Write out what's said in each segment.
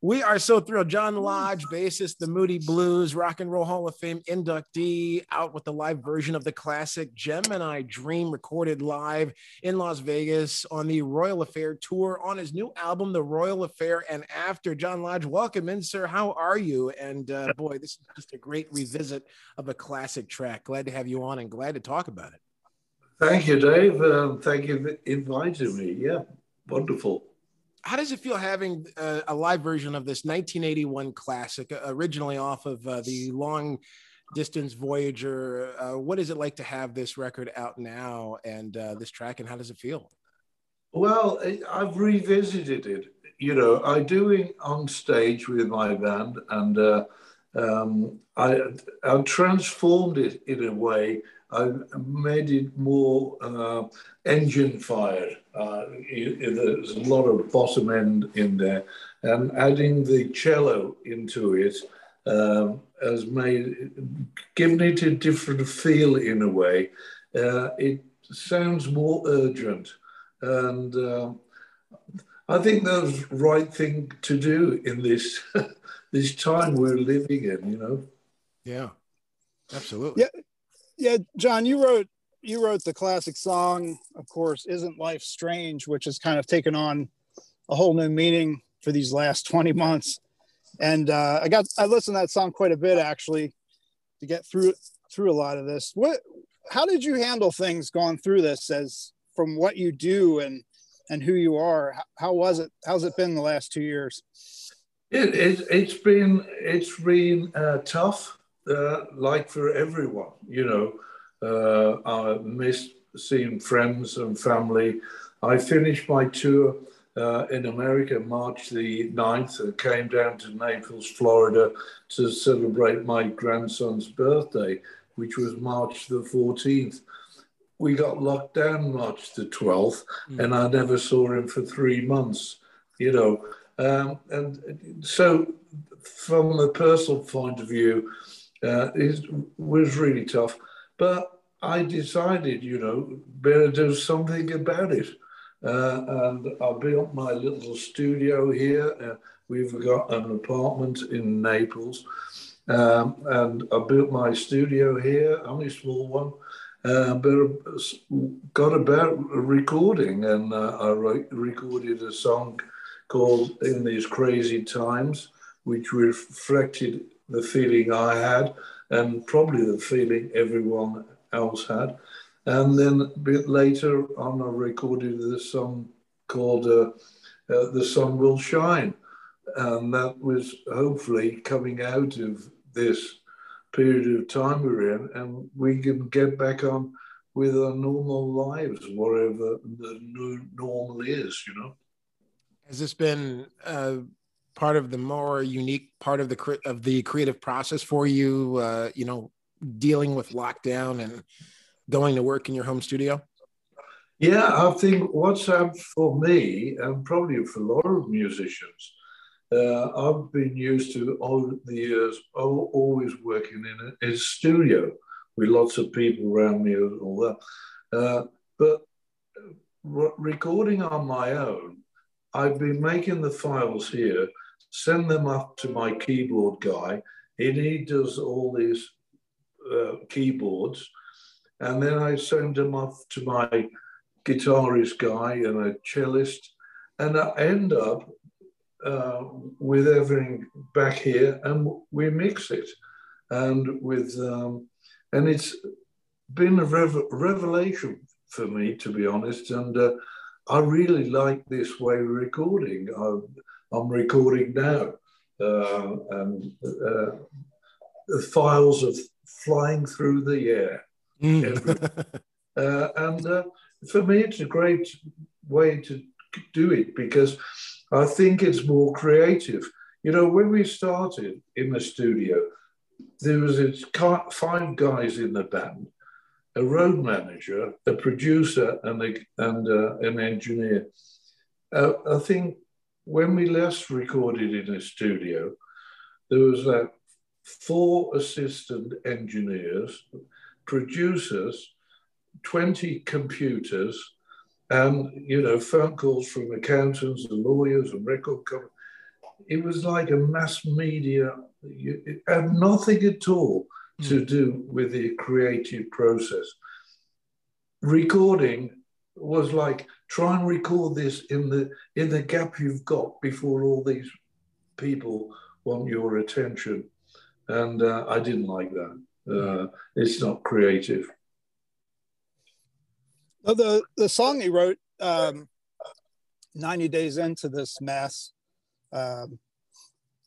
We are so thrilled. John Lodge, bassist, the Moody Blues, Rock and Roll Hall of Fame inductee, out with the live version of the classic Gemini Dream, recorded live in Las Vegas on the Royal Affair tour on his new album, The Royal Affair and After. John Lodge, welcome in, sir. How are you? And uh, boy, this is just a great revisit of a classic track. Glad to have you on and glad to talk about it. Thank you, Dave. Um, thank you for inviting me. Yeah, wonderful how does it feel having a, a, live version of this 1981 classic, uh, originally off of uh, the long distance Voyager? Uh, what is it like to have this record out now and uh, this track, and how does it feel? Well, I've revisited it. You know, I do it on stage with my band, and uh, um, I, I transformed it in a way I made it more uh, engine fired. Uh, there's a lot of bottom end in there, and adding the cello into it um, has made given it a different feel in a way. Uh, it sounds more urgent, and uh, I think that's the right thing to do in this this time we're living in. You know. Yeah. Absolutely. Yeah yeah, John, you wrote you wrote the classic song, of course, "Isn't Life Strange," which has kind of taken on a whole new meaning for these last twenty months. And uh, I got I listened to that song quite a bit actually to get through through a lot of this. What how did you handle things going through this as from what you do and and who you are? How, how was it? How's it been the last two years? It, it, has been it's been uh, tough uh, like for everyone, you know. Uh, I missed seeing friends and family. I finished my tour uh, in America March the 9th and came down to Naples, Florida to celebrate my grandson's birthday, which was March the 14th. We got locked down March the 12th, mm. and I never saw him for three months, you know. Um, and so, from a personal point of view, uh, it was really tough. But I decided, you know, better do something about it. Uh, and I built my little studio here. Uh, we've got an apartment in Naples. Um, and I built my studio here, only small one. Uh, but got about recording, and uh, I re- recorded a song called "In These Crazy Times," which reflected the feeling I had, and probably the feeling everyone else had. And then a bit later on, I recorded the song called uh, uh, The Sun Will Shine. And that was hopefully coming out of this period of time we're in, and we can get back on with our normal lives, whatever the new normal is, you know. Has this been uh, part of the more unique part of the of the creative process for you? Uh, you know, dealing with lockdown and going to work in your home studio. Yeah, I think what's happened for me, and probably for a lot of musicians, uh, I've been used to all the years always working in a, a, studio with lots of people around me and all that. Uh, but re- recording on my own, I've been making the files here send them up to my keyboard guy, and he does all these uh, keyboards. And then I send them off to my guitarist guy and a cellist, and I end up uh, with everything back here, and we mix it, and with um, and it's been a rev- revelation for me to be honest, and uh, I really like this way of recording. I, I'm recording now. Uh, and uh, the files are flying through the air. Mm. uh, and uh, for me, it's a great way to do it because I think it's more creative. You know, when we started in the studio, there was five guys in the band, a road manager, a producer, and, a, and uh, an engineer. Uh, I think when we last recorded in a studio, there was like four assistant engineers, producers, 20 computers, and you know, phone calls from accountants and lawyers and record companies. it was like a mass media. It had nothing at all to hmm. do with the creative process. Recording was like try and record this in the in the gap you've got before all these people want your attention, and uh, I didn't like that. Uh, it's not creative. Well, the the song he wrote, um, ninety days into this mess, um,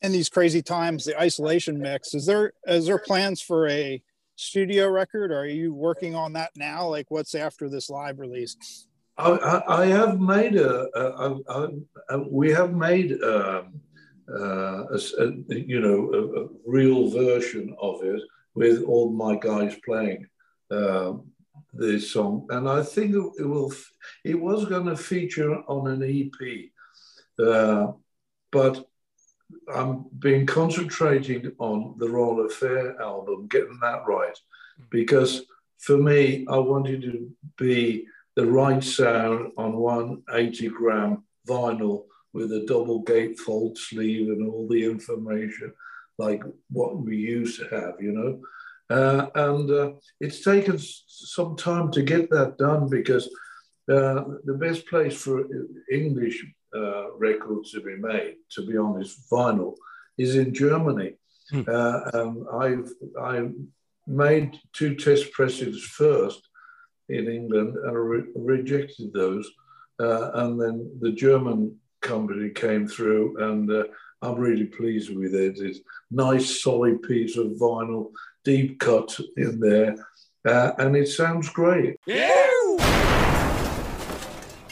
in these crazy times, the isolation mix. Is there is there plans for a studio record? Are you working on that now? Like, what's after this live release? I, I have made a, a, a, a we have made um, uh, a, you know a, real version of it with all my guys playing uh, this song, and I think it will. It was going to feature on an EP, uh, but I'm been concentrating on the Royal Affair album, getting that right, because for me, I wanted to be the right sound on one 80 gram vinyl with a double gatefold sleeve and all the information like what we used to have, you know. Uh, and uh, it's taken some time to get that done because uh, the best place for English uh, records to be made, to be honest, vinyl, is in Germany. Hmm. and I've I made two test presses first in England and re rejected those. Uh, and then the German company came through, and uh, I'm really pleased with it. It's nice, solid piece of vinyl, deep cut in there, uh, and it sounds great. Yeah.